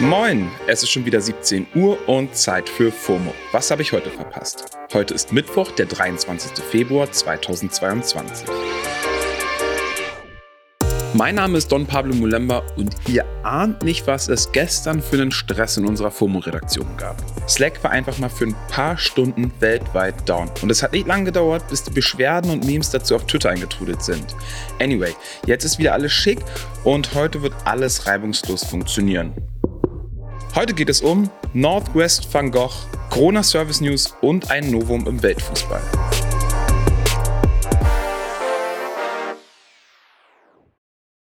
Moin, es ist schon wieder 17 Uhr und Zeit für FOMO. Was habe ich heute verpasst? Heute ist Mittwoch, der 23. Februar 2022. Mein Name ist Don Pablo Mulemba und ihr ahnt nicht, was es gestern für einen Stress in unserer FOMO-Redaktion gab. Slack war einfach mal für ein paar Stunden weltweit down. Und es hat nicht lange gedauert, bis die Beschwerden und Memes dazu auf Twitter eingetrudelt sind. Anyway, jetzt ist wieder alles schick und heute wird alles reibungslos funktionieren. Heute geht es um Northwest Van Gogh, Corona Service News und ein Novum im Weltfußball.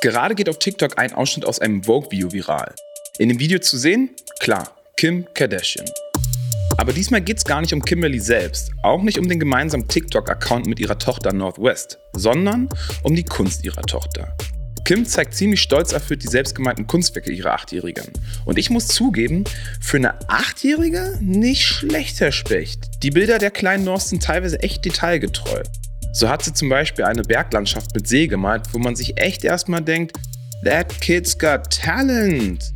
Gerade geht auf TikTok ein Ausschnitt aus einem Vogue-Video viral. In dem Video zu sehen? Klar, Kim Kardashian. Aber diesmal geht es gar nicht um Kimberly selbst, auch nicht um den gemeinsamen TikTok-Account mit ihrer Tochter Northwest, sondern um die Kunst ihrer Tochter. Kim zeigt ziemlich stolz erfüllt die selbstgemeinten Kunstwerke ihrer Achtjährigen. Und ich muss zugeben, für eine Achtjährige nicht schlecht, Herr Specht. Die Bilder der kleinen North sind teilweise echt detailgetreu. So hat sie zum Beispiel eine Berglandschaft mit See gemalt, wo man sich echt erstmal denkt, that kid's got talent.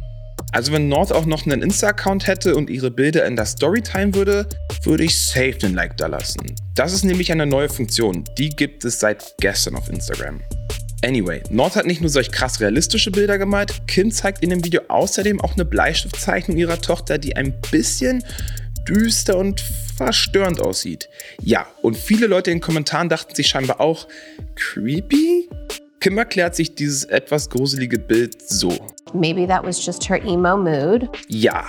Also wenn North auch noch einen Insta-Account hätte und ihre Bilder in der Story teilen würde, würde ich safe den Like da lassen. Das ist nämlich eine neue Funktion, die gibt es seit gestern auf Instagram. Anyway, North hat nicht nur solch krass realistische Bilder gemalt, Kim zeigt in dem Video außerdem auch eine Bleistiftzeichnung ihrer Tochter, die ein bisschen düster und verstörend aussieht. Ja, und viele Leute in den Kommentaren dachten sich scheinbar auch, creepy? Kim erklärt sich dieses etwas gruselige Bild so. Maybe that was just her emo mood. Ja,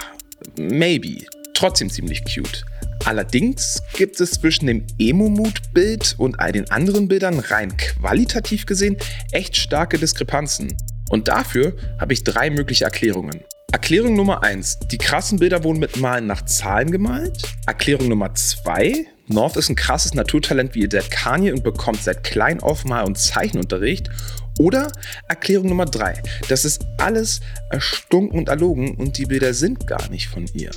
maybe. Trotzdem ziemlich cute. Allerdings gibt es zwischen dem Emo-Mood-Bild und all den anderen Bildern rein qualitativ gesehen echt starke Diskrepanzen. Und dafür habe ich drei mögliche Erklärungen. Erklärung Nummer 1. Die krassen Bilder wurden mit Malen nach Zahlen gemalt. Erklärung Nummer 2. North ist ein krasses Naturtalent wie ihr Dad Kanye und bekommt seit klein auf Mal- und Zeichenunterricht. Oder Erklärung Nummer 3. Das ist alles erstunken und erlogen und die Bilder sind gar nicht von ihr.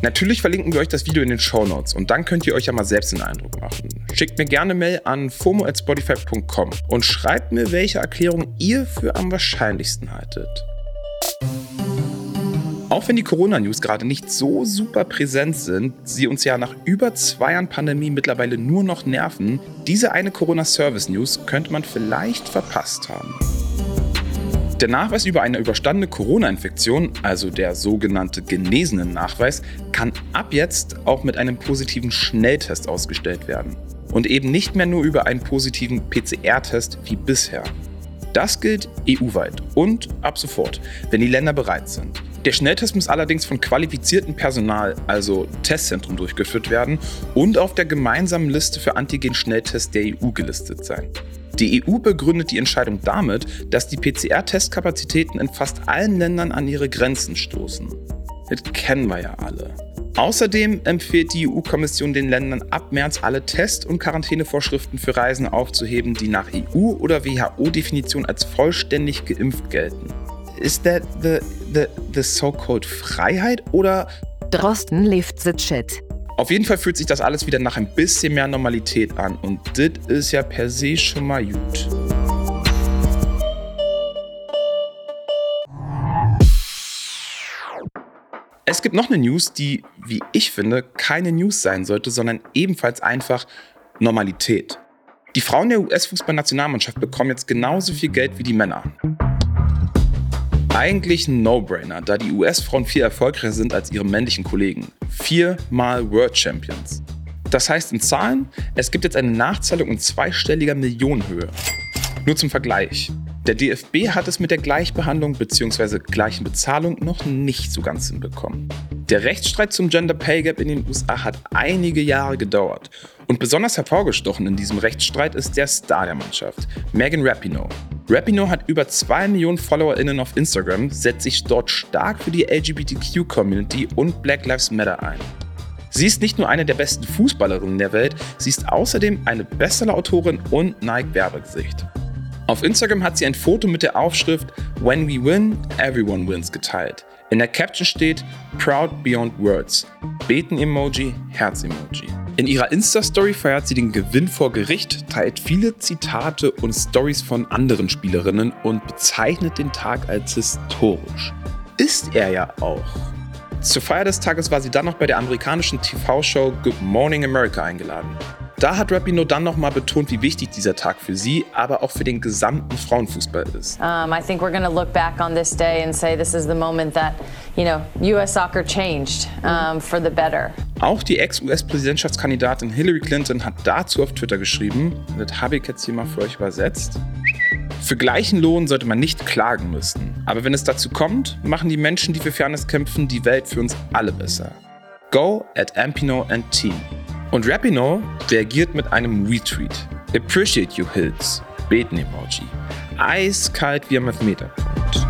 Natürlich verlinken wir euch das Video in den Show Notes und dann könnt ihr euch ja mal selbst den Eindruck machen. Schickt mir gerne Mail an fomo.spotify.com und schreibt mir, welche Erklärung ihr für am wahrscheinlichsten haltet. Auch wenn die Corona-News gerade nicht so super präsent sind, sie uns ja nach über zwei Jahren Pandemie mittlerweile nur noch nerven, diese eine Corona-Service-News könnte man vielleicht verpasst haben. Der Nachweis über eine überstandene Corona-Infektion, also der sogenannte genesenen Nachweis, kann ab jetzt auch mit einem positiven Schnelltest ausgestellt werden. Und eben nicht mehr nur über einen positiven PCR-Test wie bisher. Das gilt EU-weit und ab sofort, wenn die Länder bereit sind. Der Schnelltest muss allerdings von qualifiziertem Personal, also Testzentrum, durchgeführt werden und auf der gemeinsamen Liste für Antigen-Schnelltests der EU gelistet sein. Die EU begründet die Entscheidung damit, dass die PCR-Testkapazitäten in fast allen Ländern an ihre Grenzen stoßen. Das kennen wir ja alle. Außerdem empfiehlt die EU-Kommission den Ländern ab März alle Test- und Quarantänevorschriften für Reisen aufzuheben, die nach EU- oder WHO-Definition als vollständig geimpft gelten. Ist that the, the, the so-called Freiheit oder? Drosten lebt the shit. Auf jeden Fall fühlt sich das alles wieder nach ein bisschen mehr Normalität an und das ist ja per se schon mal gut. Es gibt noch eine News, die, wie ich finde, keine News sein sollte, sondern ebenfalls einfach Normalität. Die Frauen der US-Fußballnationalmannschaft bekommen jetzt genauso viel Geld wie die Männer. Eigentlich ein No-Brainer, da die US-Frauen viel erfolgreicher sind als ihre männlichen Kollegen. Viermal World Champions. Das heißt in Zahlen, es gibt jetzt eine Nachzahlung in zweistelliger Millionenhöhe. Nur zum Vergleich. Der DFB hat es mit der Gleichbehandlung bzw. gleichen Bezahlung noch nicht so ganz hinbekommen. Der Rechtsstreit zum Gender Pay Gap in den USA hat einige Jahre gedauert Und besonders hervorgestochen in diesem Rechtsstreit ist der Star der Mannschaft, Megan Rapinoe. Rapinoe hat über 2 Millionen FollowerInnen auf Instagram, setzt sich dort stark für die LGBTQ-Community und Black Lives Matter ein. Sie ist nicht nur eine der besten Fußballerinnen der Welt, sie ist außerdem eine Bestseller-Autorin und Nike-Werbegesicht. Auf Instagram hat sie ein Foto mit der Aufschrift When we win, everyone wins geteilt. In der Caption steht Proud Beyond Words. Beten-Emoji, Herz-Emoji. In ihrer Insta-Story feiert sie den Gewinn vor Gericht, teilt viele Zitate und Stories von anderen Spielerinnen und bezeichnet den Tag als historisch. Ist er ja auch. Zur Feier des Tages war sie dann noch bei der amerikanischen TV-Show Good Morning America eingeladen. Da hat Rapino dann nochmal betont, wie wichtig dieser Tag für sie, aber auch für den gesamten Frauenfußball ist. Um, I think we're going to look back on this day and say this is the moment that, you know, US soccer changed um, for the better. Auch die Ex-US-Präsidentschaftskandidatin Hillary Clinton hat dazu auf Twitter geschrieben, das habe ich jetzt hier mal für euch übersetzt. Für gleichen Lohn sollte man nicht klagen müssen. Aber wenn es dazu kommt, machen die Menschen, die für Fairness kämpfen, die Welt für uns alle besser. Go at Ampino and Team. Und Rapino reagiert mit einem Retweet. Appreciate you Hills. Beten-Emoji. Eiskalt wie am Elfmeterpunkt.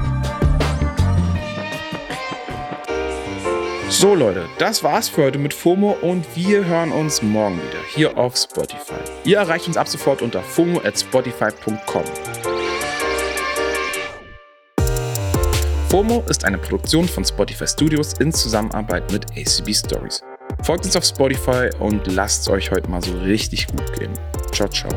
So Leute, das war's für heute mit FOMO und wir hören uns morgen wieder hier auf Spotify. Ihr erreicht uns ab sofort unter FOMO at spotify.com. FOMO ist eine Produktion von Spotify Studios in Zusammenarbeit mit ACB Stories. Folgt uns auf Spotify und lasst es euch heute mal so richtig gut gehen. Ciao, ciao.